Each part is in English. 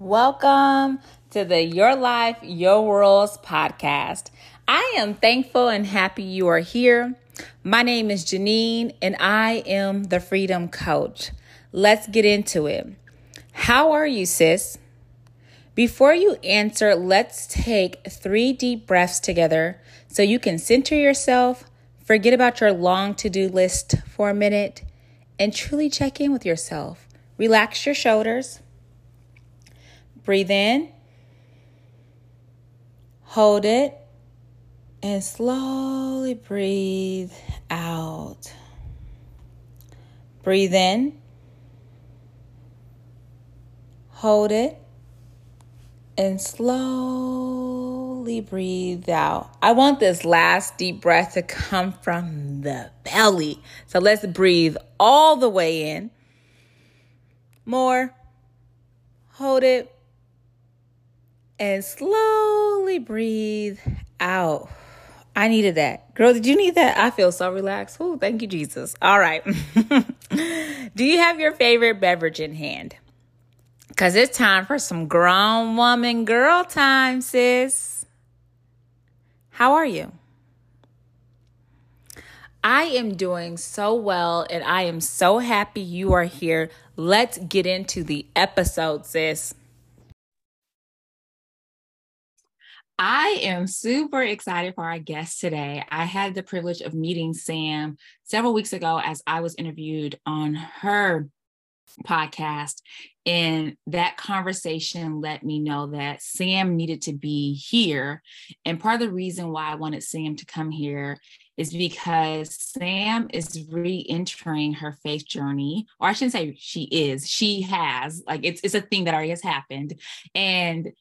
Welcome to the Your Life, Your Worlds podcast. I am thankful and happy you are here. My name is Janine and I am the Freedom Coach. Let's get into it. How are you, sis? Before you answer, let's take three deep breaths together so you can center yourself, forget about your long to do list for a minute, and truly check in with yourself. Relax your shoulders Breathe in, hold it, and slowly breathe out. Breathe in, hold it, and slowly breathe out. I want this last deep breath to come from the belly. So let's breathe all the way in. More. Hold it and slowly breathe out. I needed that. Girl, did you need that? I feel so relaxed. Oh, thank you, Jesus. All right. Do you have your favorite beverage in hand? Because it's time for some grown woman girl time, sis. How are you? I am doing so well and I am so happy you are here. Let's get into the episode, sis. I am super excited for our guest today. I had the privilege of meeting Sam several weeks ago as I was interviewed on her podcast. And that conversation let me know that Sam needed to be here. And part of the reason why I wanted Sam to come here is because Sam is re entering her faith journey, or I shouldn't say she is, she has, like it's, it's a thing that already has happened. And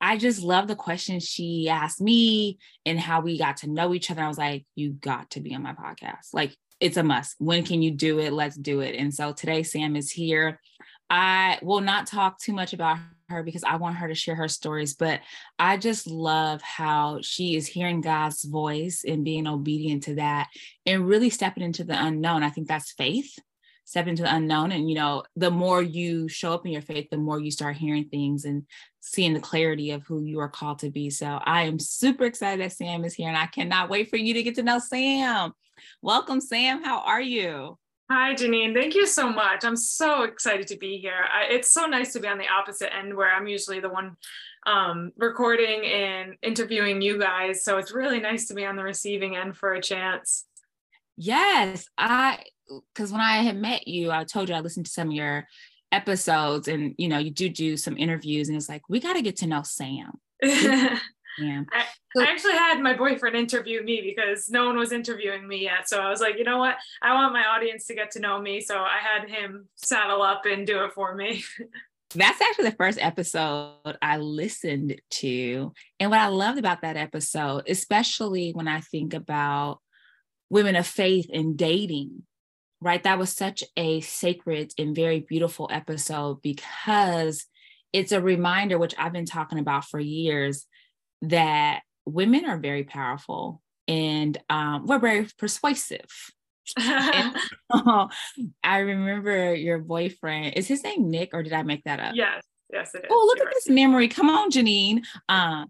I just love the questions she asked me and how we got to know each other. I was like, you got to be on my podcast. Like, it's a must. When can you do it? Let's do it. And so today, Sam is here. I will not talk too much about her because I want her to share her stories, but I just love how she is hearing God's voice and being obedient to that and really stepping into the unknown. I think that's faith step into the unknown and you know the more you show up in your faith the more you start hearing things and seeing the clarity of who you are called to be so i am super excited that sam is here and i cannot wait for you to get to know sam welcome sam how are you Hi, Janine. Thank you so much. I'm so excited to be here. I, it's so nice to be on the opposite end where I'm usually the one um, recording and interviewing you guys. So it's really nice to be on the receiving end for a chance. Yes, I because when I had met you, I told you I listened to some of your episodes, and you know, you do do some interviews, and it's like we got to get to know Sam. yeah. I, I, actually had my boyfriend interview me because no one was interviewing me yet. So I was like, you know what? I want my audience to get to know me. So I had him saddle up and do it for me. That's actually the first episode I listened to. And what I loved about that episode, especially when I think about women of faith and dating, right? That was such a sacred and very beautiful episode because it's a reminder, which I've been talking about for years, that women are very powerful and um, we're very persuasive. and, oh, I remember your boyfriend. Is his name Nick, or did I make that up? Yes, yes, it is. Oh, look You're at right. this memory. Come on, Janine. Um,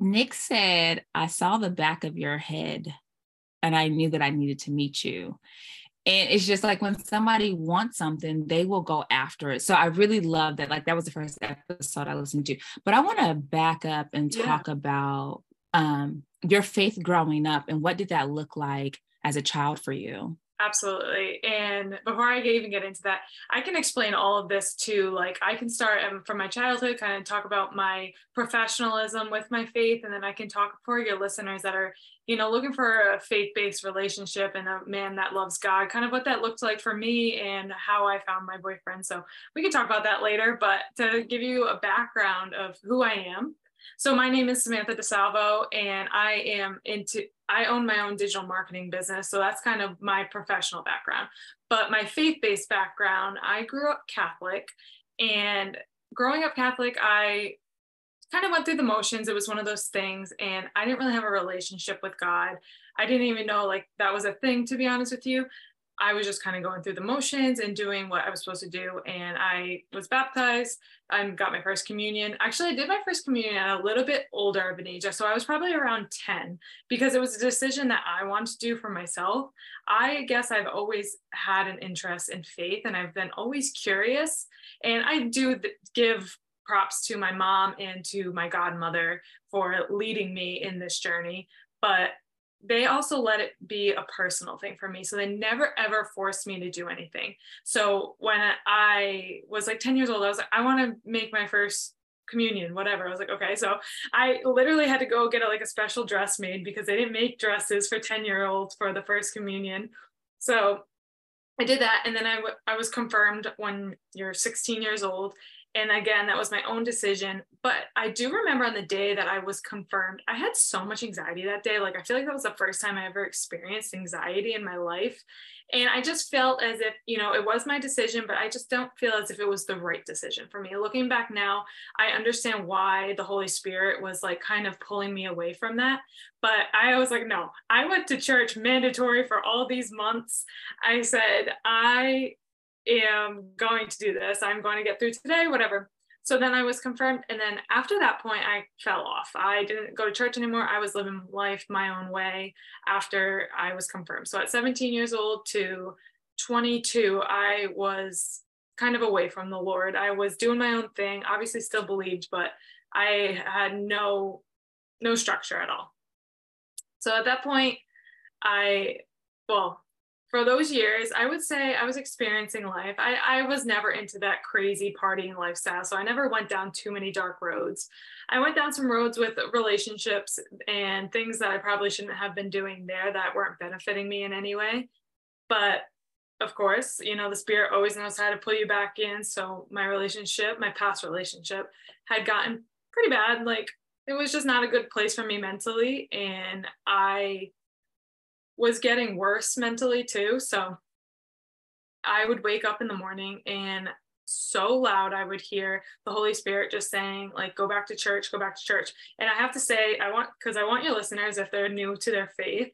Nick said, I saw the back of your head and I knew that I needed to meet you. And it's just like when somebody wants something, they will go after it. So I really love that. Like that was the first episode I listened to. But I want to back up and talk yeah. about um, your faith growing up and what did that look like as a child for you? Absolutely. And before I even get into that, I can explain all of this too. Like I can start um, from my childhood, kind of talk about my professionalism with my faith, and then I can talk for your listeners that are, you know, looking for a faith-based relationship and a man that loves God, kind of what that looked like for me and how I found my boyfriend. So we can talk about that later. But to give you a background of who I am, so my name is Samantha DeSalvo, and I am into I own my own digital marketing business. So that's kind of my professional background. But my faith-based background, I grew up Catholic, and growing up Catholic, I kind of went through the motions. It was one of those things, and I didn't really have a relationship with God. I didn't even know like that was a thing, to be honest with you. I was just kind of going through the motions and doing what I was supposed to do. And I was baptized. I got my first communion. Actually, I did my first communion at a little bit older of an age. So I was probably around 10 because it was a decision that I wanted to do for myself. I guess I've always had an interest in faith and I've been always curious. And I do give props to my mom and to my godmother for leading me in this journey. But they also let it be a personal thing for me. So they never ever forced me to do anything. So when I was like 10 years old, I was like, I want to make my first communion, whatever. I was like, okay. So I literally had to go get a, like a special dress made because they didn't make dresses for 10 year olds for the first communion. So I did that. And then I, w- I was confirmed when you're 16 years old and again that was my own decision but i do remember on the day that i was confirmed i had so much anxiety that day. Like i feel like that was the first time i ever experienced anxiety in my life. And i just felt as if you know it was my decision but i just don't feel as if it was the right decision for me. Looking back now i understand why the holy spirit was like kind of pulling me away from that but i was like no i went to church mandatory for all these months. I said i am going to do this. I'm going to get through today, whatever. So then I was confirmed. And then after that point, I fell off. I didn't go to church anymore. I was living life my own way after I was confirmed. So at 17 years old to 22, I was kind of away from the Lord. I was doing my own thing, obviously still believed, but I had no no structure at all. So at that point, I well, for those years, I would say I was experiencing life. I, I was never into that crazy partying lifestyle. So I never went down too many dark roads. I went down some roads with relationships and things that I probably shouldn't have been doing there that weren't benefiting me in any way. But of course, you know, the spirit always knows how to pull you back in. So my relationship, my past relationship, had gotten pretty bad. Like it was just not a good place for me mentally. And I was getting worse mentally too. So I would wake up in the morning and so loud I would hear the Holy Spirit just saying, like, go back to church, go back to church. And I have to say, I want, because I want your listeners, if they're new to their faith,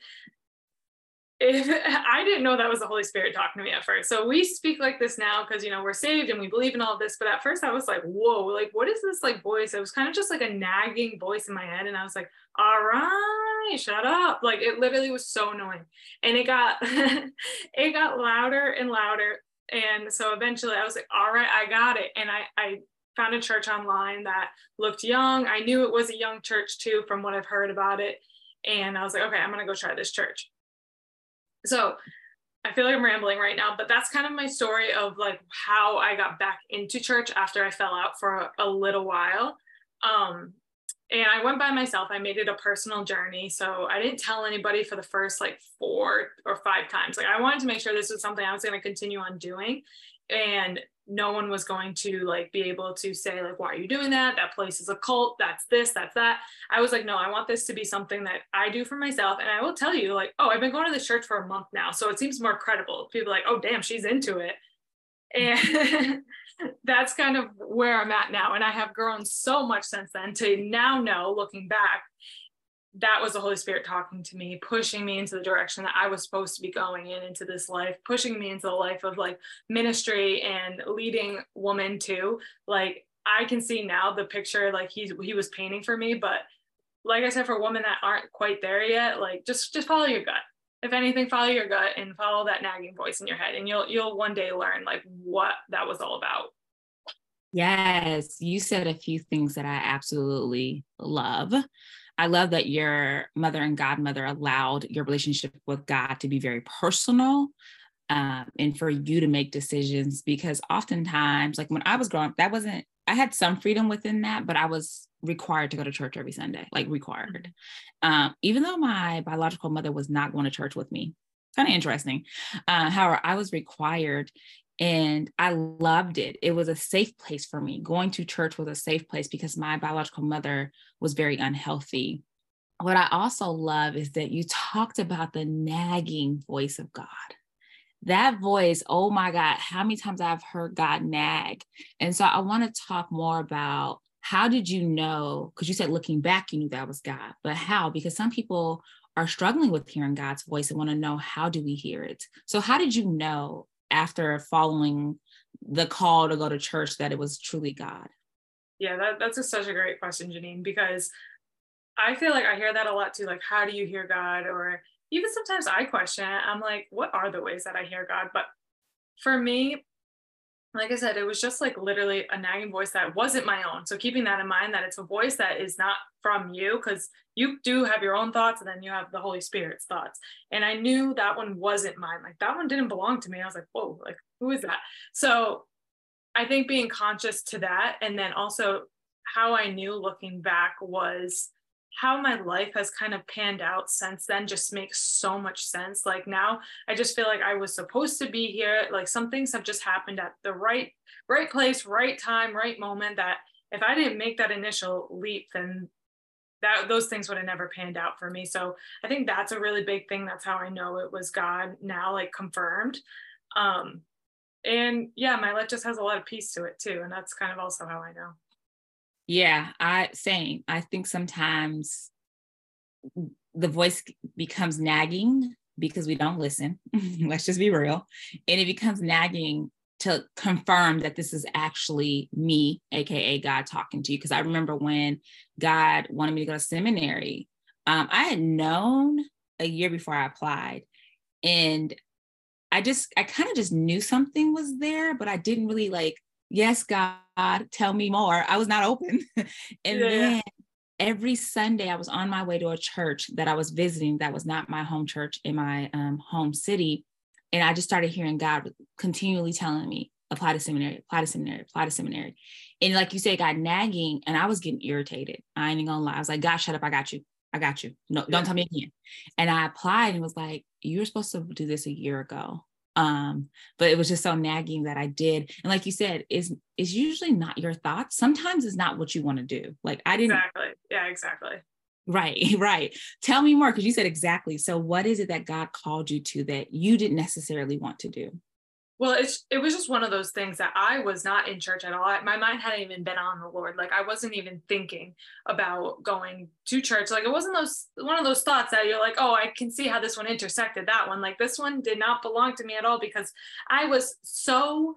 if I didn't know that was the Holy Spirit talking to me at first. So we speak like this now because you know we're saved and we believe in all this. But at first I was like, whoa, like what is this like voice? It was kind of just like a nagging voice in my head. And I was like, all right, shut up. Like it literally was so annoying. And it got it got louder and louder. And so eventually I was like, all right, I got it. And I I found a church online that looked young. I knew it was a young church too from what I've heard about it. And I was like, okay, I'm gonna go try this church so I feel like I'm rambling right now, but that's kind of my story of like how I got back into church after I fell out for a, a little while. Um, and I went by myself. I made it a personal journey. So I didn't tell anybody for the first like four or five times. Like I wanted to make sure this was something I was going to continue on doing. And no one was going to like be able to say like why are you doing that? That place is a cult. That's this that's that. I was like no i want this to be something that i do for myself and i will tell you like oh i've been going to this church for a month now so it seems more credible. People like oh damn she's into it. And that's kind of where i'm at now and i have grown so much since then to now know looking back that was the Holy Spirit talking to me, pushing me into the direction that I was supposed to be going in into this life, pushing me into the life of like ministry and leading woman too. Like I can see now the picture like he he was painting for me, but like I said, for women that aren't quite there yet, like just just follow your gut. If anything, follow your gut and follow that nagging voice in your head, and you'll you'll one day learn like what that was all about. Yes, you said a few things that I absolutely love. I love that your mother and godmother allowed your relationship with God to be very personal um, and for you to make decisions because oftentimes, like when I was growing up, that wasn't, I had some freedom within that, but I was required to go to church every Sunday, like required. Um, even though my biological mother was not going to church with me, kind of interesting. Uh, however, I was required and I loved it. It was a safe place for me. Going to church was a safe place because my biological mother was very unhealthy. What I also love is that you talked about the nagging voice of God. That voice, oh my God, how many times I've heard God nag. And so I want to talk more about how did you know? Because you said looking back, you knew that was God, but how? Because some people are struggling with hearing God's voice and want to know how do we hear it. So how did you know after following the call to go to church that it was truly God? Yeah, that, that's a, such a great question, Janine, because I feel like I hear that a lot too. Like, how do you hear God? Or even sometimes I question. I'm like, what are the ways that I hear God? But for me, like I said, it was just like literally a nagging voice that wasn't my own. So keeping that in mind that it's a voice that is not from you, because you do have your own thoughts and then you have the Holy Spirit's thoughts. And I knew that one wasn't mine. Like that one didn't belong to me. I was like, whoa, like who is that? So I think being conscious to that and then also how I knew looking back was how my life has kind of panned out since then just makes so much sense. Like now I just feel like I was supposed to be here. Like some things have just happened at the right right place, right time, right moment that if I didn't make that initial leap then that those things would have never panned out for me. So I think that's a really big thing. That's how I know it was God now like confirmed. Um and yeah, my life just has a lot of peace to it too and that's kind of also how I know. Yeah, I same. I think sometimes the voice becomes nagging because we don't listen. Let's just be real. And it becomes nagging to confirm that this is actually me, AKA God talking to you. Because I remember when God wanted me to go to seminary, um, I had known a year before I applied. And I just, I kind of just knew something was there, but I didn't really like yes, God, tell me more. I was not open. and yeah. then every Sunday, I was on my way to a church that I was visiting that was not my home church in my um, home city. And I just started hearing God continually telling me, apply to seminary, apply to seminary, apply to seminary. And like you said, got nagging, and I was getting irritated. I ain't gonna lie. I was like, God, shut up. I got you. I got you. No, don't tell me again. And I applied and was like, you were supposed to do this a year ago um but it was just so nagging that i did. And like you said is is usually not your thoughts. Sometimes it's not what you want to do. Like i didn't exactly. Yeah exactly. Right right. Tell me more because you said exactly. So what is it that god called you to that you didn't necessarily want to do well it's it was just one of those things that i was not in church at all. My mind hadn't even been on the lord. Like i wasn't even thinking about going to church. Like it wasn't those one of those thoughts that you're like oh i can see how this one intersected that one. Like this one did not belong to me at all because i was so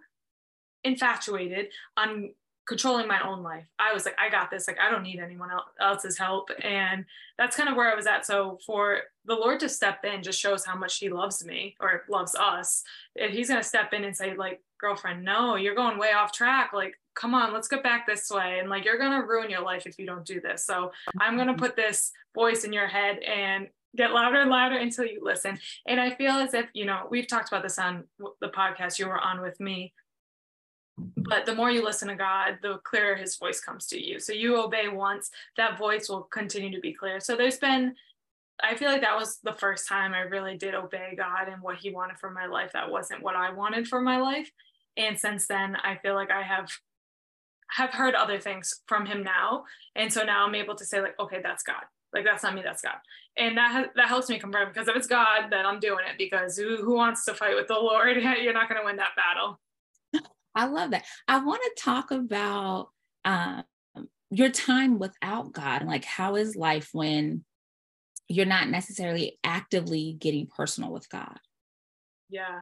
infatuated on controlling my own life. I was like, I got this. Like, I don't need anyone else's help. And that's kind of where I was at. So for the Lord to step in just shows how much he loves me or loves us. If he's going to step in and say like, girlfriend, no, you're going way off track. Like, come on, let's get back this way. And like, you're going to ruin your life if you don't do this. So I'm going to put this voice in your head and get louder and louder until you listen. And I feel as if, you know, we've talked about this on the podcast you were on with me but the more you listen to God, the clearer his voice comes to you. So you obey once, that voice will continue to be clear. So there's been, I feel like that was the first time I really did obey God and what he wanted for my life. That wasn't what I wanted for my life. And since then, I feel like I have have heard other things from him now. And so now I'm able to say like, okay, that's God. Like that's not me, that's God. And that that helps me confirm because if it's God, then I'm doing it because who, who wants to fight with the Lord? You're not going to win that battle. I love that. I want to talk about um, your time without God like how is life when you're not necessarily actively getting personal with God? Yeah.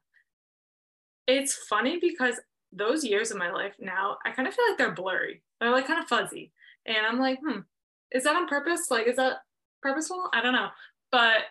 It's funny because those years of my life now, I kind of feel like they're blurry. They're like kind of fuzzy. And I'm like, hmm, is that on purpose? Like, is that purposeful? I don't know. But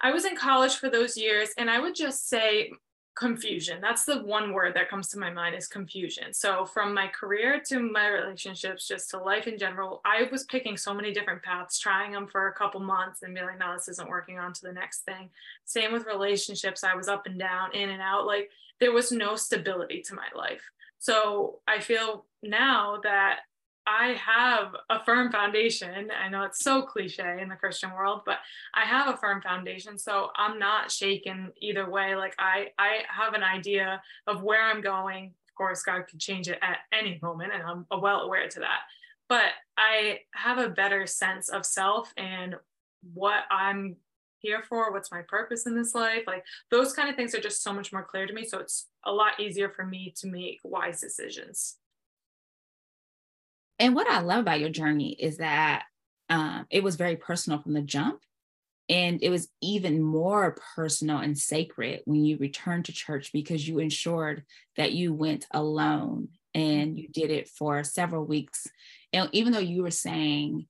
I was in college for those years, and I would just say confusion. That's the one word that comes to my mind is confusion. So from my career to my relationships just to life in general i was picking so many different paths trying them for a couple months and be like no this isn't working on to the next thing. Same with relationships. I was up and down in and out. Like there was no stability to my life. So i feel now that I have a firm foundation. I know it's so cliche in the Christian world, but I have a firm foundation. So I'm not shaken either way. Like I, I have an idea of where I'm going. Of course, God could change it at any moment, and I'm well aware to that. But I have a better sense of self and what I'm here for, what's my purpose in this life. Like those kind of things are just so much more clear to me. So it's a lot easier for me to make wise decisions. And what I love about your journey is that um, it was very personal from the jump. And it was even more personal and sacred when you returned to church because you ensured that you went alone and you did it for several weeks. And even though you were saying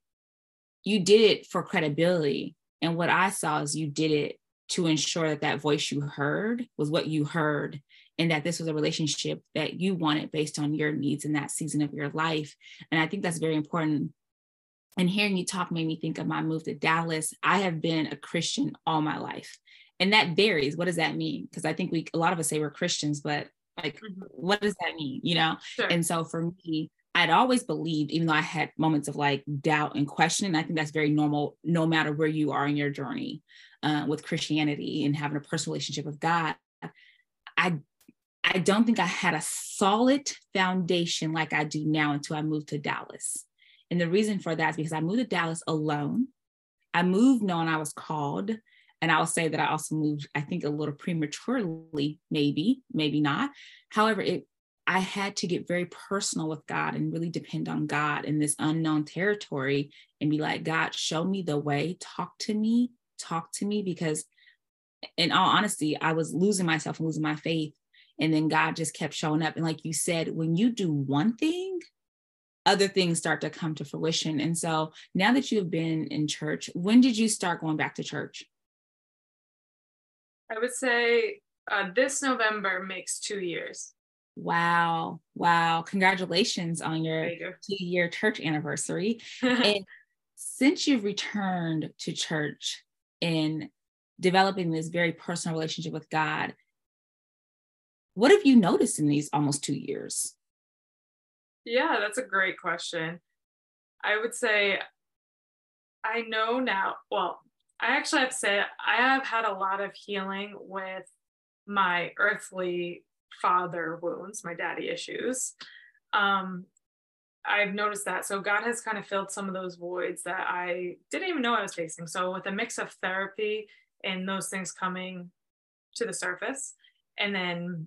you did it for credibility, and what I saw is you did it to ensure that that voice you heard was what you heard and that this was a relationship that you wanted based on your needs in that season of your life. And I think that's very important. And hearing you talk made me think of my move to Dallas. I have been a Christian all my life. And that varies. What does that mean? Because I think we a lot of us say we're Christians, but like mm-hmm. what does that mean? You know? Sure. And so for me, I'd always believed, even though I had moments of like doubt and questioning, I think that's very normal no matter where you are in your journey uh, with Christianity and having a personal relationship with God. I I don't think I had a solid foundation like I do now until I moved to Dallas. And the reason for that is because I moved to Dallas alone. I moved knowing I was called. And I'll say that I also moved, I think, a little prematurely, maybe, maybe not. However, it I had to get very personal with God and really depend on God in this unknown territory and be like, God, show me the way, talk to me, talk to me. Because in all honesty, I was losing myself and losing my faith and then God just kept showing up. And like you said, when you do one thing, other things start to come to fruition. And so now that you've been in church, when did you start going back to church? I would say uh, this November makes two years. Wow. Wow. Congratulations on your you two year church anniversary. and since you've returned to church in developing this very personal relationship with God, what have you noticed in these almost two years? Yeah, that's a great question. I would say I know now, well, I actually have to say I have had a lot of healing with my earthly father wounds, my daddy issues. Um, I've noticed that. So God has kind of filled some of those voids that I didn't even know I was facing. So with a mix of therapy and those things coming to the surface, and then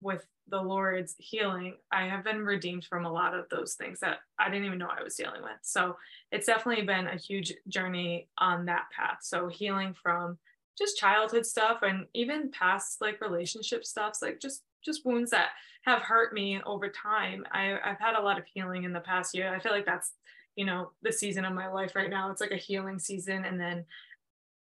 with the Lord's healing, I have been redeemed from a lot of those things that I didn't even know I was dealing with. So it's definitely been a huge journey on that path. So healing from just childhood stuff and even past like relationship stuffs, like just just wounds that have hurt me over time. I, I've had a lot of healing in the past year. I feel like that's you know the season of my life right now. It's like a healing season, and then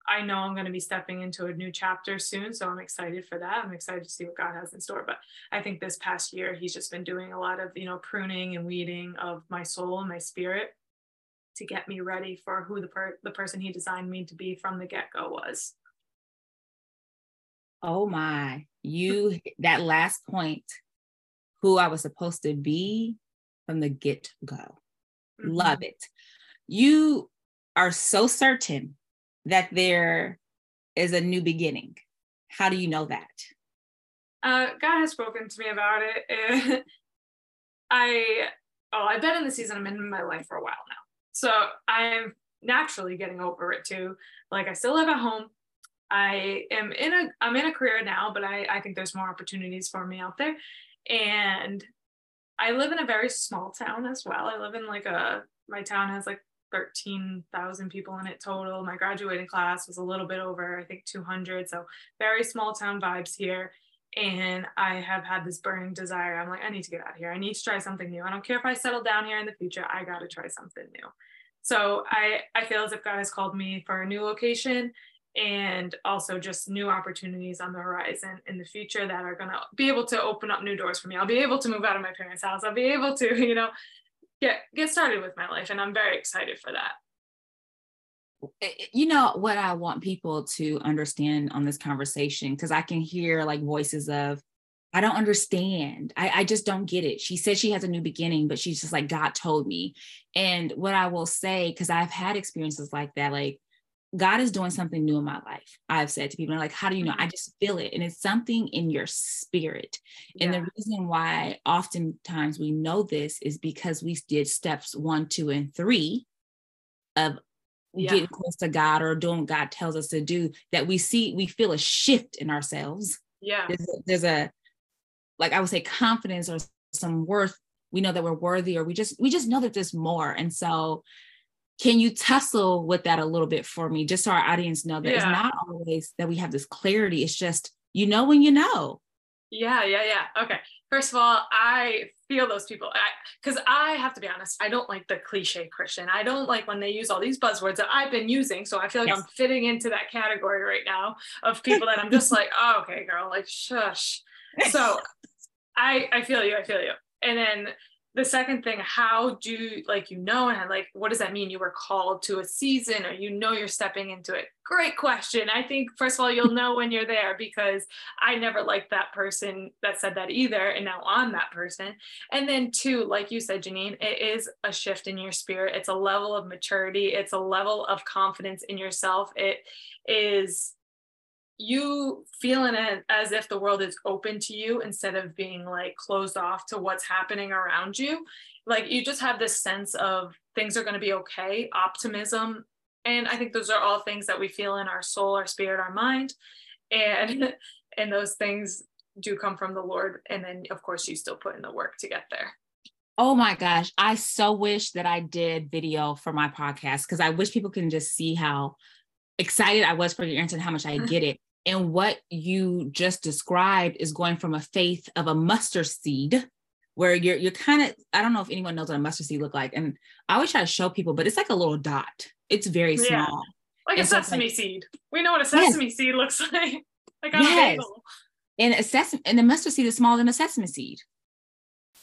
I know I'm going to be stepping into a new chapter soon. So I'm excited for that. I'm excited to see what God has in store. But I think this past year, He's just been doing a lot of, you know, pruning and weeding of my soul and my spirit to get me ready for who the, per- the person He designed me to be from the get go was. Oh my, you, that last point, who I was supposed to be from the get go. Mm-hmm. Love it. You are so certain that there is a new beginning. How do you know that? Uh, God has spoken to me about it. I oh, I've been in the season I'm in my life for a while now, so I'm naturally getting over it too. Like I still live at home. I am in a I'm in a career now, but I I think there's more opportunities for me out there, and I live in a very small town as well. I live in like a my town has like 13,000 people in it total. My graduating class was a little bit over, I think 200. So very small town vibes here. And I have had this burning desire. I'm like, I need to get out of here. I need to try something new. I don't care if I settle down here in the future. I got to try something new. So I, I feel as if God has called me for a new location and also just new opportunities on the horizon in the future that are going to be able to open up new doors for me. I'll be able to move out of my parents' house. I'll be able to, you know, get get started with my life and i'm very excited for that. Eh, eh, you know what i want people to understand on this conversation? Because i can hear like voices of i don't understand. I, I just don't get it. She said she has a new beginning but she's just like god told me. And what i will say because i've had experiences like that like God is doing something new in my life. I've said to people, like, how do you know? I mm-hmm. just feel it. And it's something in your spirit. Yeah. And the reason why oftentimes we know this is because we did steps one, two, and three of yeah. getting close to God or doing what God tells us to do, that we see, we feel a shift in ourselves. Yeah. There's a, there's a like I would say, confidence or some worth. We know that we're worthy, or we just we just know that there's more. And so can you tussle with that a little bit for me, just so our audience know that Yeah. it's not always that we have this clarity. It's just you know when you know. Yeah, yeah, yeah. Okay. First of all, I feel those people because I, have to be honest, I don't like the cliche Christian. I don't like when they use all these buzzwords that I've been using. So I feel like Yes. I'm fitting into that category right now of people that I'm just like, oh, okay, girl, like shush. So I I feel you, I feel you. And then the second thing, how do like you know and like what does that mean? You were called to a season or you know you're stepping into it. Great question. I think first of all, you'll know when you're there because I never liked that person that said that either. And now I'm that person. And then two, like you said, Janine, it is a shift in your spirit. It's a level of maturity, it's a level of confidence in yourself. It is you feeling it as if the world is open to you instead of being like closed off to what's happening around you. Like you just have this sense of things are going to be okay, optimism. And I think those are all things that we feel in our soul, our spirit, our mind. And and those things do come from the Lord. And then of course you still put in the work to get there. Oh my gosh, I so wish that I did video for my podcast because I wish people can just see how excited I was for your answer and how much I get it. And what you just described is going from a faith of a mustard seed, where you're you're kind of I don't know if anyone knows what a mustard seed look like, and I always try to show people, but it's like a little dot. It's very Yeah. small. Like a It's sesame like- seed. We know what a Yes. sesame seed looks like. like on Yes. a bagel. and a sesame and the mustard seed is smaller than a sesame seed.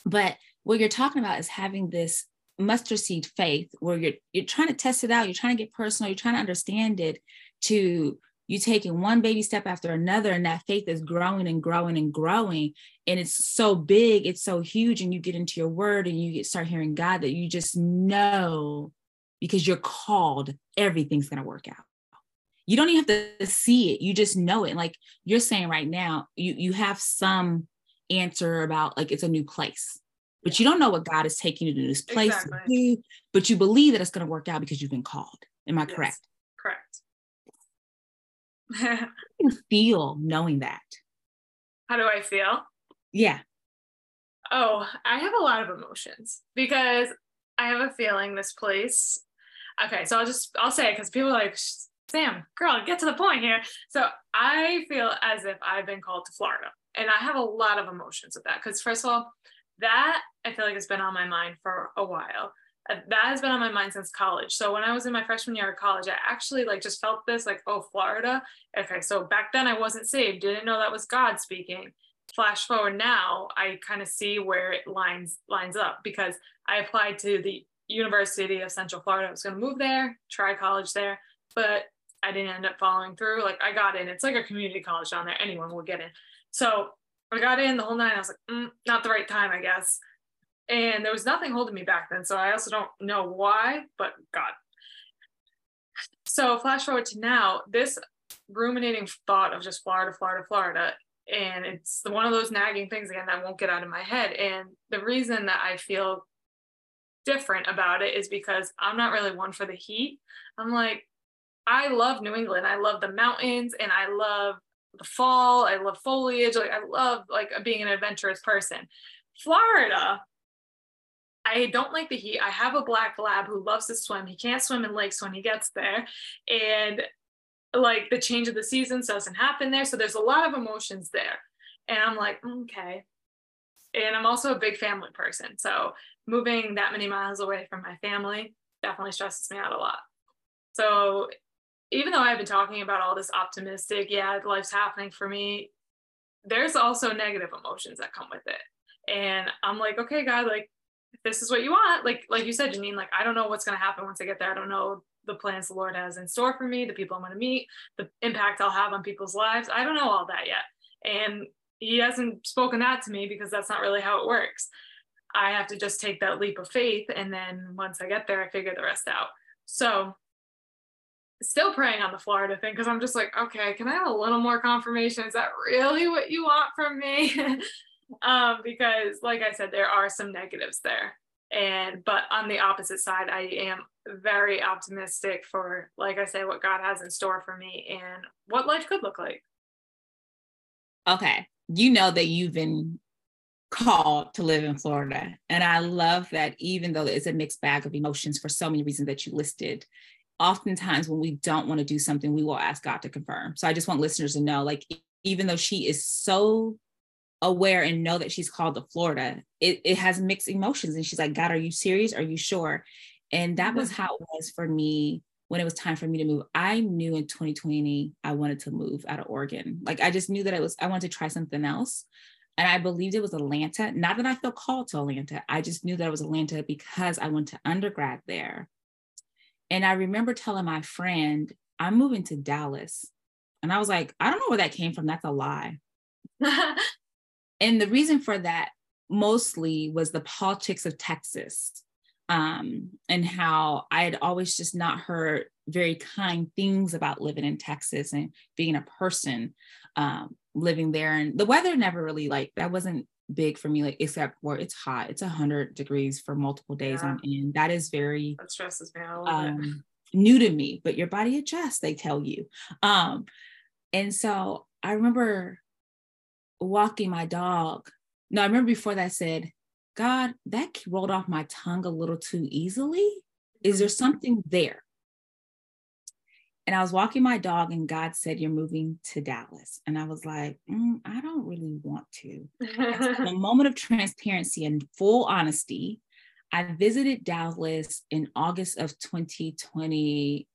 But what you're talking about is having this mustard seed faith where you're you're trying to test it out, you're trying to get personal, you're trying to understand it to you taking one baby step after another and that faith is growing and growing and growing and it's so big it's so huge and you get into your word and you get start hearing god that you just know because you're called everything's going to work out you don't even have to see it you just know it like you're saying right now you you have some answer about like it's a new place but you don't know what god is taking you to this place Exactly. but you believe that it's going to work out because you've been called am i Yes. Correct. How do you feel knowing that How do I feel? yeah Oh, I have a lot of emotions because I have a feeling this place. Okay, so I'll just I'll say it because people are like Sam, girl, get to the point here. So I feel as if I've been called to Florida, and I have a lot of emotions with that. Because first of all, that I feel like has been on my mind for a while. Uh, That has been on my mind since college. So when I was in my freshman year of college, I actually like just felt this like, oh, Florida. Okay, so back then I wasn't saved, didn't know that was God speaking. Flash forward now i kind of see where it lines lines up because i applied to the university of central florida. I was going to move there try college there but i didn't end up following through. Like i got in. It's like a community college down there. Anyone will get in. So i got in the whole night i was like mm, not the right time i guess and there was nothing holding me back then so i also don't know why but god. So flash forward to now this ruminating thought of just florida florida florida and it's one of those nagging things again that won't get out of my head. And the reason that i feel different about it is because i'm not really one for the heat. I'm like i love new england. I love the mountains and i love the fall. I love foliage. Like i love like being an adventurous person. Florida I don't like the heat. I have a black lab who loves to swim. He can't swim in lakes when he gets there. And like the change of the seasons doesn't happen there. So there's a lot of emotions there. And I'm like, okay. And I'm also a big family person. So moving that many miles away from my family definitely stresses me out a lot. So even though I've been talking about all this optimistic, yeah, life's happening for me, there's also negative emotions that come with it. And I'm like, okay, God, like, if this is what you want, like, like you said, Janine, like, I don't know what's going to happen once I get there. I don't know the plans the Lord has in store for me, the people I'm going to meet, the impact I'll have on people's lives. I don't know all that yet. And he hasn't spoken that to me because that's not really how it works. I have to just take that leap of faith. And then once I get there, I figure the rest out. So still praying on the Florida thing because I'm just like, okay, can I have a little more confirmation? Is that really what you want from me? um, because like I said, there are some negatives there. And but on the opposite side, I am very optimistic for, like I say, what God has in store for me and what life could look like. okay you know that you've been called to live in Florida. And I love that even though it's a mixed bag of emotions for so many reasons that you listed, oftentimes when we don't want to do something, we will ask God to confirm. So I just want listeners to know like, even though she is so aware and know that she's called to Florida, it, it has mixed emotions. And she's like, God, are you serious? Are you sure? And that was mm-hmm. how it was for me when it was time for me to move. I knew in 2020 I wanted to move out of Oregon. Like I just knew that it was, I wanted to try something else. And I believed it was Atlanta. Not that I felt called to Atlanta. I just knew that it was Atlanta because I went to undergrad there. And I remember telling my friend, I'm moving to Dallas. And I was like, I don't know where that came from. That's a lie. and the reason for that mostly was the politics of Texas um, and how I had always just not heard very kind things about living in Texas and being a person um, living there. And the weather never really like that wasn't big for me, like except where it's hot. It's a hundred degrees for multiple days yeah. on end. That is very that stresses me out. Um, new to me, but your body adjusts, they tell you. Um, and so I remember walking my dog. No, I remember before that I said, God, that rolled off my tongue a little too easily. Is there something there? And I was walking my dog, and God said, You're moving to Dallas. And I was like, mm, I don't really want to. a moment of transparency and full honesty, I visited Dallas in August of 2021.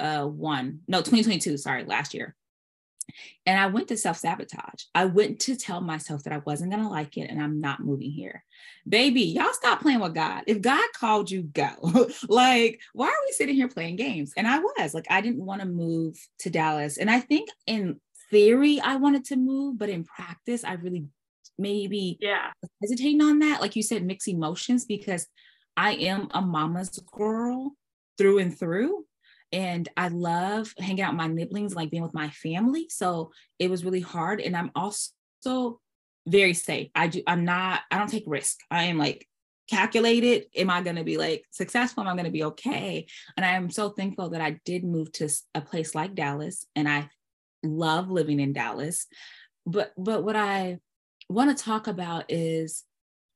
No, 2022, sorry, last year. And I went to self sabotage. I went to tell myself that I wasn't going to like it and I'm not moving here. Baby, y'all stop playing with God. If God called you, go. like, why are we sitting here playing games? And I was like, I didn't want to move to Dallas. And I think in theory, I wanted to move, but in practice, I really maybe yeah hesitating on that. Like you said, mixed emotions because I am a mama's girl through and through and I love hanging out my nibblings, like being with my family. So it was really hard. And I'm also very safe. I do, I'm not, I don't take risk. I am like calculated. Am I going to be like successful? Am I going to be okay? And I am so thankful that I did move to a place like Dallas and I love living in Dallas. But, but what I want to talk about is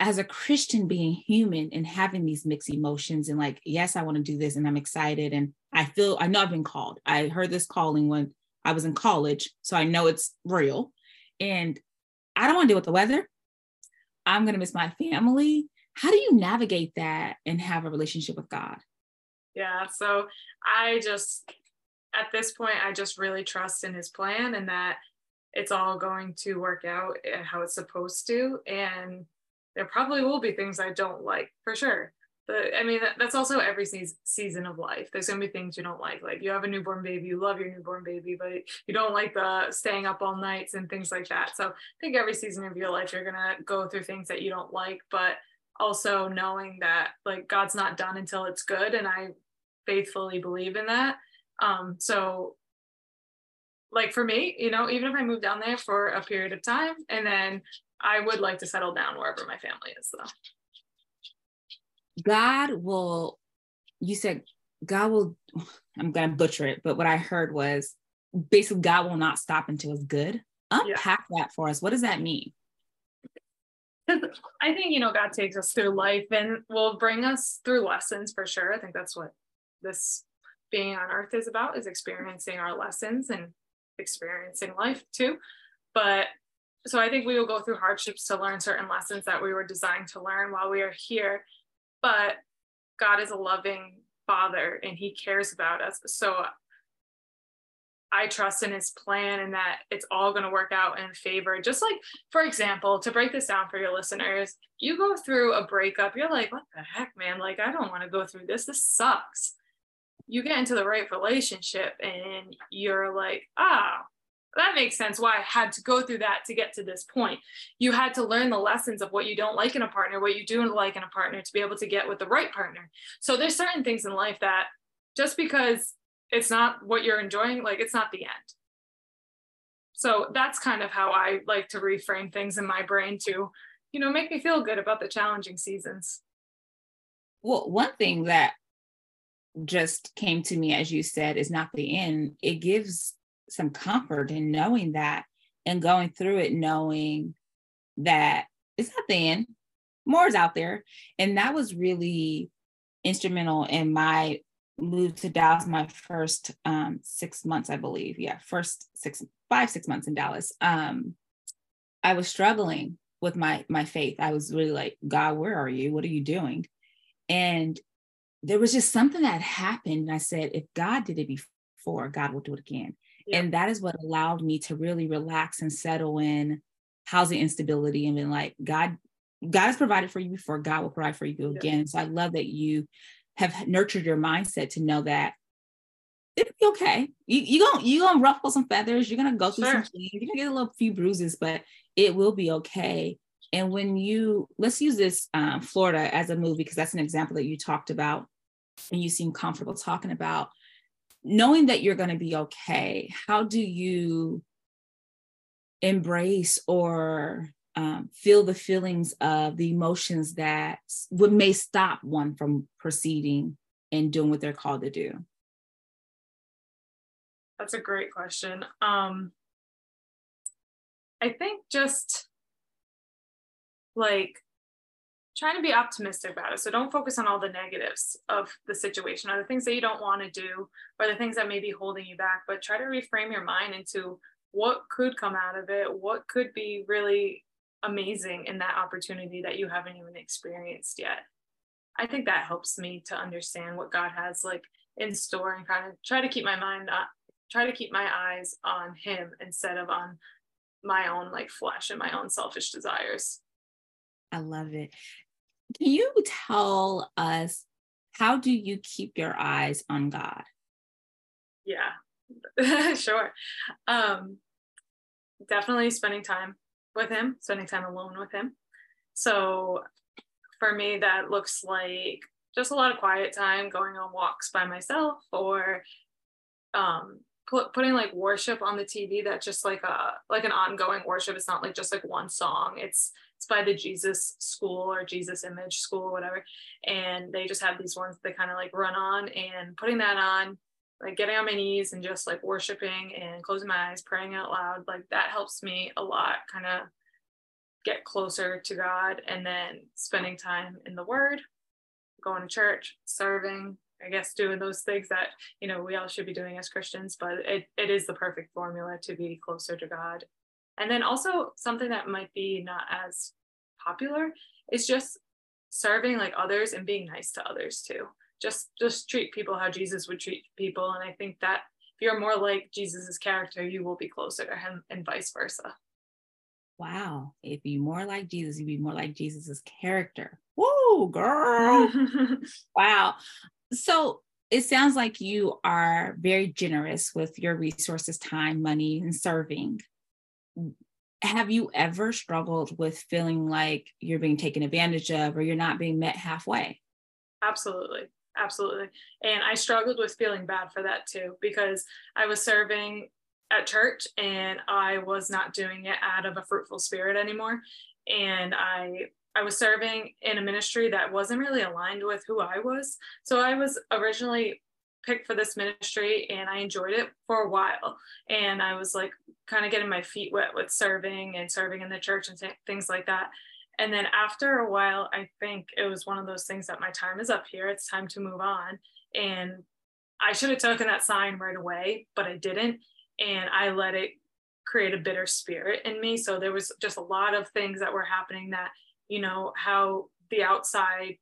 as a Christian being human and having these mixed emotions and like, yes, I want to do this and I'm excited and I feel I know I've been called. I heard this calling when I was in college, so I know it's real. And I don't want to deal with the weather. I'm going to miss my family. How do you navigate that and have a relationship with God? Yeah, so I just at this point I just really trust in his plan and that it's all going to work out eh, how it's supposed to and there probably will be things I don't like for sure. But I mean, that, that's also every se- season of life. There's gonna be things you don't like. Like you have a newborn baby, you love your newborn baby, but you don't like the staying up all nights and things like that. So I think every season of your life, you're gonna go through things that you don't like, but also knowing that like God's not done until it's good. And I faithfully believe in that. Um, so like for me, you know, even if I move down there for a period of time and then I would like to settle down wherever my family is, though. God will, you said, God will, I'm going to butcher it, but what I heard was basically God will not stop until it's good. Unpack yeah. that for us. What does that mean? I think, you know, God takes us through life and will bring us through lessons for sure. I think that's what this being on earth is about is experiencing our lessons and experiencing life too. But so I think we will go through hardships to learn certain lessons that we were designed to learn while we are here. But God is a loving father and he cares about us. So I trust in his plan and that it's all going to work out in favor. Just like, for example, to break this down for your listeners, you go through a breakup, you're like, what the heck, man? Like, I don't want to go through this. This sucks. You get into the right relationship and you're like, ah, that makes sense why I had to go through that to get to this point. You had to learn the lessons of what you don't like in a partner, what you do like in a partner to be able to get with the right partner. So there's certain things in life that just because it's not what you're enjoying, like it's not the end. So that's kind of how I like to reframe things in my brain to, you know, make me feel good about the challenging seasons. Well, one thing that just came to me as you said is not the end. It gives some comfort in knowing that and going through it knowing that it's not the end. More is out there. And that was really instrumental in my move to Dallas my first um, six months, I believe. Yeah, first six, five, six months in Dallas. Um, I was struggling with my my faith. I was really like, God, where are you? What are you doing? And there was just something that happened. And I said, if God did it before, God will do it again. Yeah. And that is what allowed me to really relax and settle in housing instability and been like, God, God has provided for you before, God will provide for you yeah. again. So I love that you have nurtured your mindset to know that it'll be okay. You you gonna you gonna ruffle some feathers. You're gonna go through sure. some things. You're gonna get a little few bruises, but it will be okay. And when you let's use this um, Florida as a movie because that's an example that you talked about, and you seem comfortable talking about knowing that you're going to be okay. How do you embrace or um, feel the feelings of the emotions that would may stop one from proceeding and doing what they're called to do? That's a great question. Um, I think just like trying to be optimistic about it. So don't focus on all the negatives of the situation or the things that you don't want to do or the things that may be holding you back, but try to reframe your mind into what could come out of it, what could be really amazing in that opportunity that you haven't even experienced yet. I think that helps me to understand what God has like in store and kind of try to keep my mind uh, try to keep my eyes on him instead of on my own like flesh and my own selfish desires. I love it. Can you tell us how do you keep your eyes on God? Yeah, sure. Um, definitely spending time with Him, spending time alone with Him. So for me, that looks like just a lot of quiet time, going on walks by myself, or um, put, putting like worship on the TV. That's just like a like an ongoing worship. It's not like just like one song. It's it's by the Jesus School or Jesus Image School or whatever. And they just have these ones that kind of like run on and putting that on, like getting on my knees and just like worshiping and closing my eyes, praying out loud. Like that helps me a lot, kind of get closer to God. And then spending time in the Word, going to church, serving, I guess doing those things that you know we all should be doing as Christians, but it, it is the perfect formula to be closer to God and then also something that might be not as popular is just serving like others and being nice to others too. Just just treat people how Jesus would treat people. And I think that if you're more like Jesus's character, you will be closer to him and vice versa. Wow. If you're more like Jesus, you'd be more like Jesus's character. Whoa, girl. wow. So it sounds like you are very generous with your resources, time, money, and serving have you ever struggled with feeling like you're being taken advantage of or you're not being met halfway? Absolutely. Absolutely. And I struggled with feeling bad for that too, because I was serving at church and I was not doing it out of a fruitful spirit anymore. And I I was serving in a ministry that wasn't really aligned with who I was. So I was originally picked for this ministry and I enjoyed it for a while. And I was like kind of getting my feet wet with serving and serving in the church and th- things like that. And then after a while, I think it was one of those things that my time is up here. It's time to move on. And I should have taken that sign right away, but I didn't. And I let it create a bitter spirit in me. So there was just a lot of things that were happening that, you know, how the outside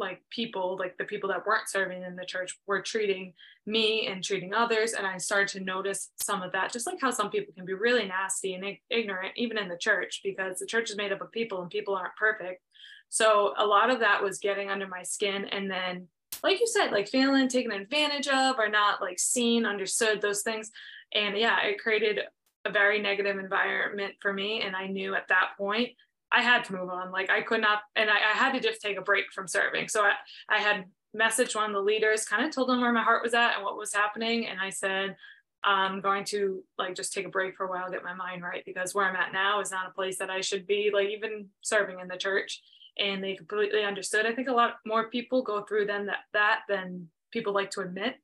like people like the people that weren't serving in the church were treating me and treating others and i started to notice some of that just like how some people can be really nasty and ignorant even in the church because the church is made up of people and people aren't perfect. So a lot of that was getting under my skin and then like you said like feeling taken advantage of or not like seen understood those things. And yeah it created a very negative environment for me and i knew at that point I had to move on. Like I could not, and I, I had to just take a break from serving. So I, I had messaged one of the leaders, kind of told them where my heart was at and what was happening. And I said, I'm going to like just take a break for a while, get my mind right, because where I'm at now is not a place that I should be like even serving in the church. And they completely understood. I think a lot more people go through than that, that than people like to admit.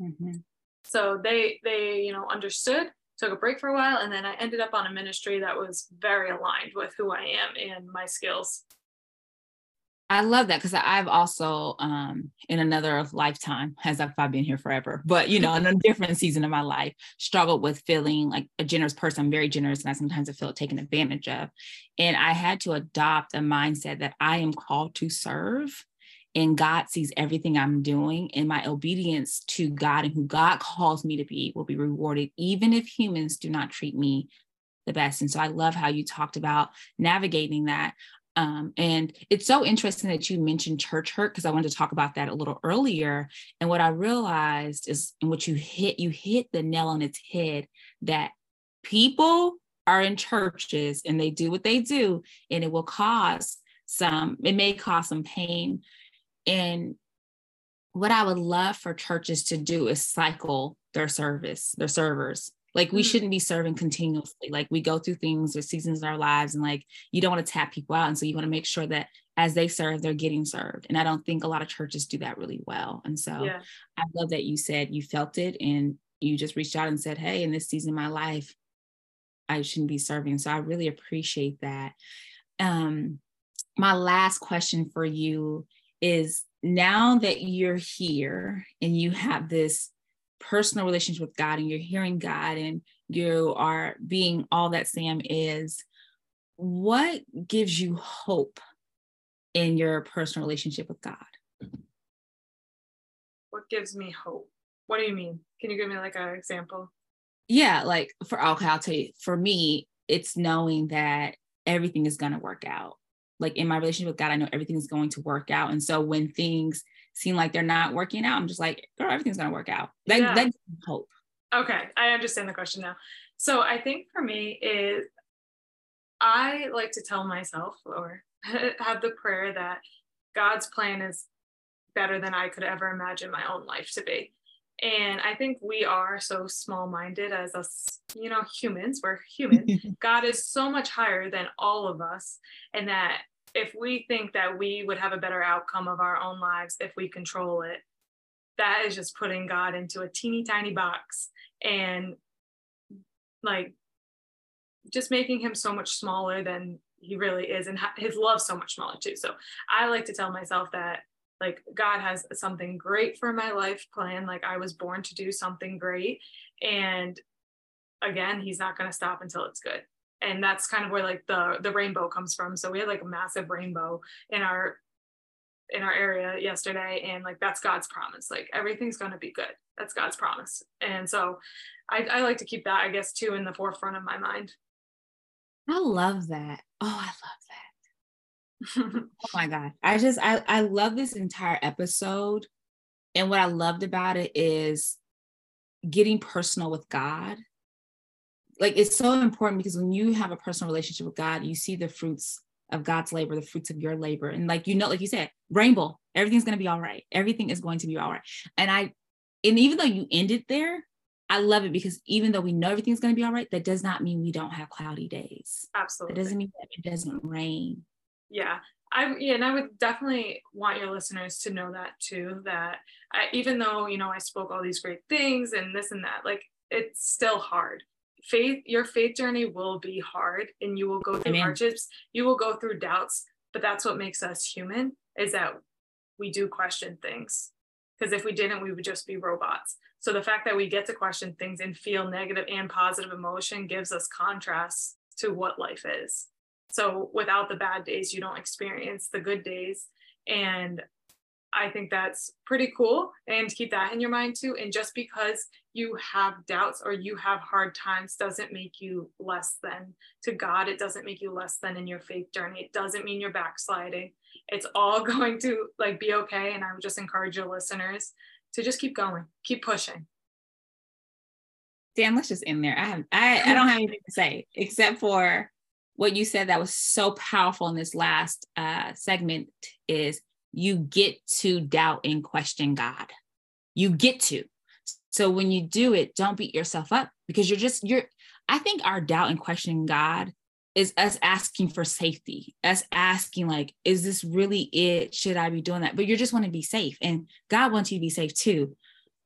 Mm-hmm. So they they you know understood took a break for a while, and then I ended up on a ministry that was very aligned with who I am and my skills. I love that because I've also, um, in another lifetime, as if I've been here forever, but you know, in a different season of my life, struggled with feeling like a generous person. I'm very generous, and I sometimes I feel taken advantage of. And I had to adopt a mindset that I am called to serve, and God sees everything I'm doing, and my obedience to God and who God calls me to be will be rewarded, even if humans do not treat me the best. And so I love how you talked about navigating that. Um, and it's so interesting that you mentioned church hurt because I wanted to talk about that a little earlier. And what I realized is, and what you hit, you hit the nail on its head that people are in churches and they do what they do, and it will cause some, it may cause some pain. And what I would love for churches to do is cycle their service, their servers like we mm-hmm. shouldn't be serving continuously. Like we go through things or seasons in our lives, and like you don't want to tap people out. And so you want to make sure that as they serve, they're getting served. And I don't think a lot of churches do that really well. And so yeah. I love that you said you felt it and you just reached out and said, Hey, in this season of my life, I shouldn't be serving. So I really appreciate that. Um, my last question for you is now that you're here and you have this personal relationship with God and you're hearing God and you are being all that Sam is, what gives you hope in your personal relationship with God? What gives me hope? What do you mean? Can you give me like an example? Yeah, like for okay, I'll tell you. For me, it's knowing that everything is going to work out. Like in my relationship with God, I know everything is going to work out. And so when things seem like they're not working out, I'm just like, girl, everything's gonna work out. That, yeah. that hope. Okay, I understand the question now. So I think for me is I like to tell myself or have the prayer that God's plan is better than I could ever imagine my own life to be. And I think we are so small minded as us, you know, humans, we're human. God is so much higher than all of us, and that if we think that we would have a better outcome of our own lives if we control it, that is just putting God into a teeny tiny box and like just making him so much smaller than he really is and his love so much smaller too. So I like to tell myself that like God has something great for my life plan. Like I was born to do something great. And again, he's not going to stop until it's good. And that's kind of where like the the rainbow comes from. So we had like a massive rainbow in our in our area yesterday. And like that's god's promise. Like everything's going to be good. That's god's promise. And so I, I like to keep that i guess too in the forefront of my mind. I love that. Oh i love that oh my god i just i i love this entire episode and what i loved about it is getting personal with god like it's so important because when you have a personal relationship with God, you see the fruits of God's labor, the fruits of your labor. And like you know, like you said, rainbow, everything's gonna be all right. Everything is going to be all right. And I, and even though you ended there, I love it because even though we know everything's gonna be all right, that does not mean we don't have cloudy days. Absolutely. It doesn't mean that it doesn't rain. Yeah. I yeah, and I would definitely want your listeners to know that too. That I, even though you know I spoke all these great things and this and that, like it's still hard faith your faith journey will be hard and you will go through Amen. hardships you will go through doubts but that's what makes us human is that we do question things because if we didn't we would just be robots so the fact that we get to question things and feel negative and positive emotion gives us contrast to what life is so without the bad days you don't experience the good days and I think that's pretty cool and keep that in your mind too. And just because you have doubts or you have hard times doesn't make you less than to God. It doesn't make you less than in your faith journey. It doesn't mean you're backsliding. It's all going to like be okay. And I would just encourage your listeners to just keep going, keep pushing. Dan, let's just end there. I have I, I don't have anything to say except for what you said that was so powerful in this last uh, segment is you get to doubt and question God. You get to. So when you do it, don't beat yourself up because you're just, you're, I think our doubt and questioning God is us asking for safety, us asking, like, is this really it? Should I be doing that? But you just want to be safe. And God wants you to be safe too.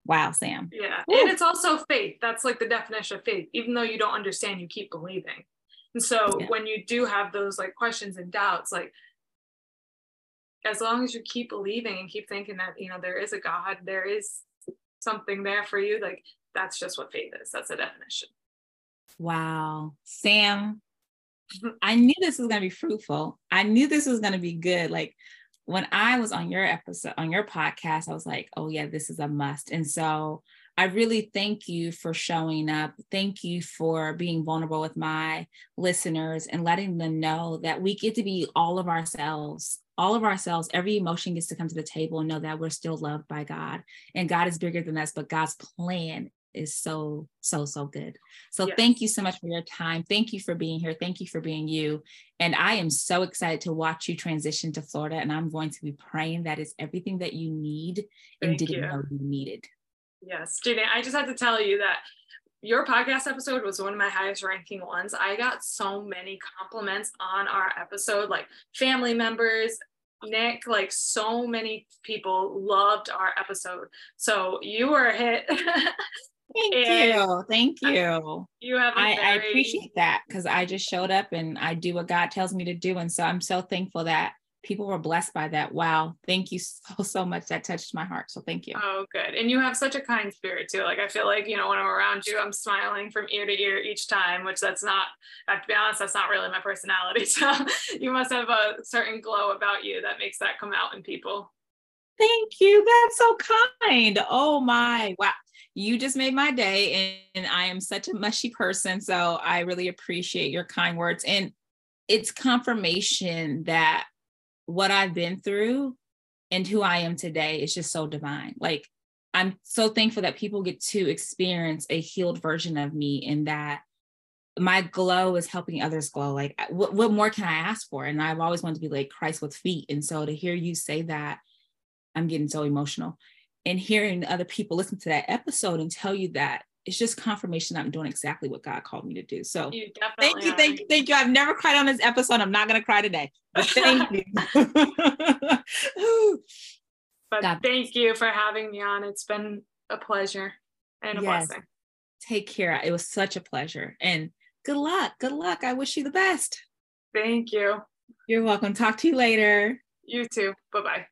Wow, Sam. Yeah. Ooh. And it's also faith. That's like the definition of faith. Even though you don't understand, you keep believing. And so yeah. when you do have those like questions and doubts, like as long as you keep believing and keep thinking that, you know, there is a God, there is something there for you, like that's just what faith is. That's a definition. Wow. Sam, I knew this was going to be fruitful. I knew this was going to be good. Like when I was on your episode, on your podcast, I was like, oh, yeah, this is a must. And so I really thank you for showing up. Thank you for being vulnerable with my listeners and letting them know that we get to be all of ourselves, all of ourselves. Every emotion gets to come to the table and know that we're still loved by God and God is bigger than us, but God's plan is so so so good so yes. thank you so much for your time thank you for being here thank you for being you and i am so excited to watch you transition to florida and i'm going to be praying that is everything that you need and didn't you. know you needed yes Janae, i just had to tell you that your podcast episode was one of my highest ranking ones. I got so many compliments on our episode, like family members, Nick, like so many people loved our episode. So you were a hit. Thank you. Thank you. You have I, very... I appreciate that because I just showed up and I do what God tells me to do. And so I'm so thankful that people were blessed by that. Wow. Thank you so, so much. That touched my heart. So thank you. Oh, good. And you have such a kind spirit too. Like I feel like, you know, when I'm around you, I'm smiling from ear to ear each time, which that's not, I have to be honest, that's not really my personality. So you must have a certain glow about you that makes that come out in people. Thank you. That's so kind. Oh my. Wow you just made my day and, and I am such a mushy person. So I really appreciate your kind words. And it's confirmation that what I've been through and who I am today is just so divine. Like I'm so thankful that people get to experience a healed version of me and that my glow is helping others glow. Like what, what more can I ask for? And I've always wanted to be like Christ with feet. And so to hear you say that, I'm getting so emotional and hearing other people listen to that episode and tell you that it's just confirmation I'm doing exactly what God called me to do. So thank you, are. thank you, thank you. I've never cried on this episode. I'm not gonna cry today. But thank you. but God. thank you for having me on. It's been a pleasure and a yes. blessing. Take care. It was such a pleasure. And good luck. Good luck. I wish you the best. Thank you. You're welcome. Talk to you later. You too. Bye bye.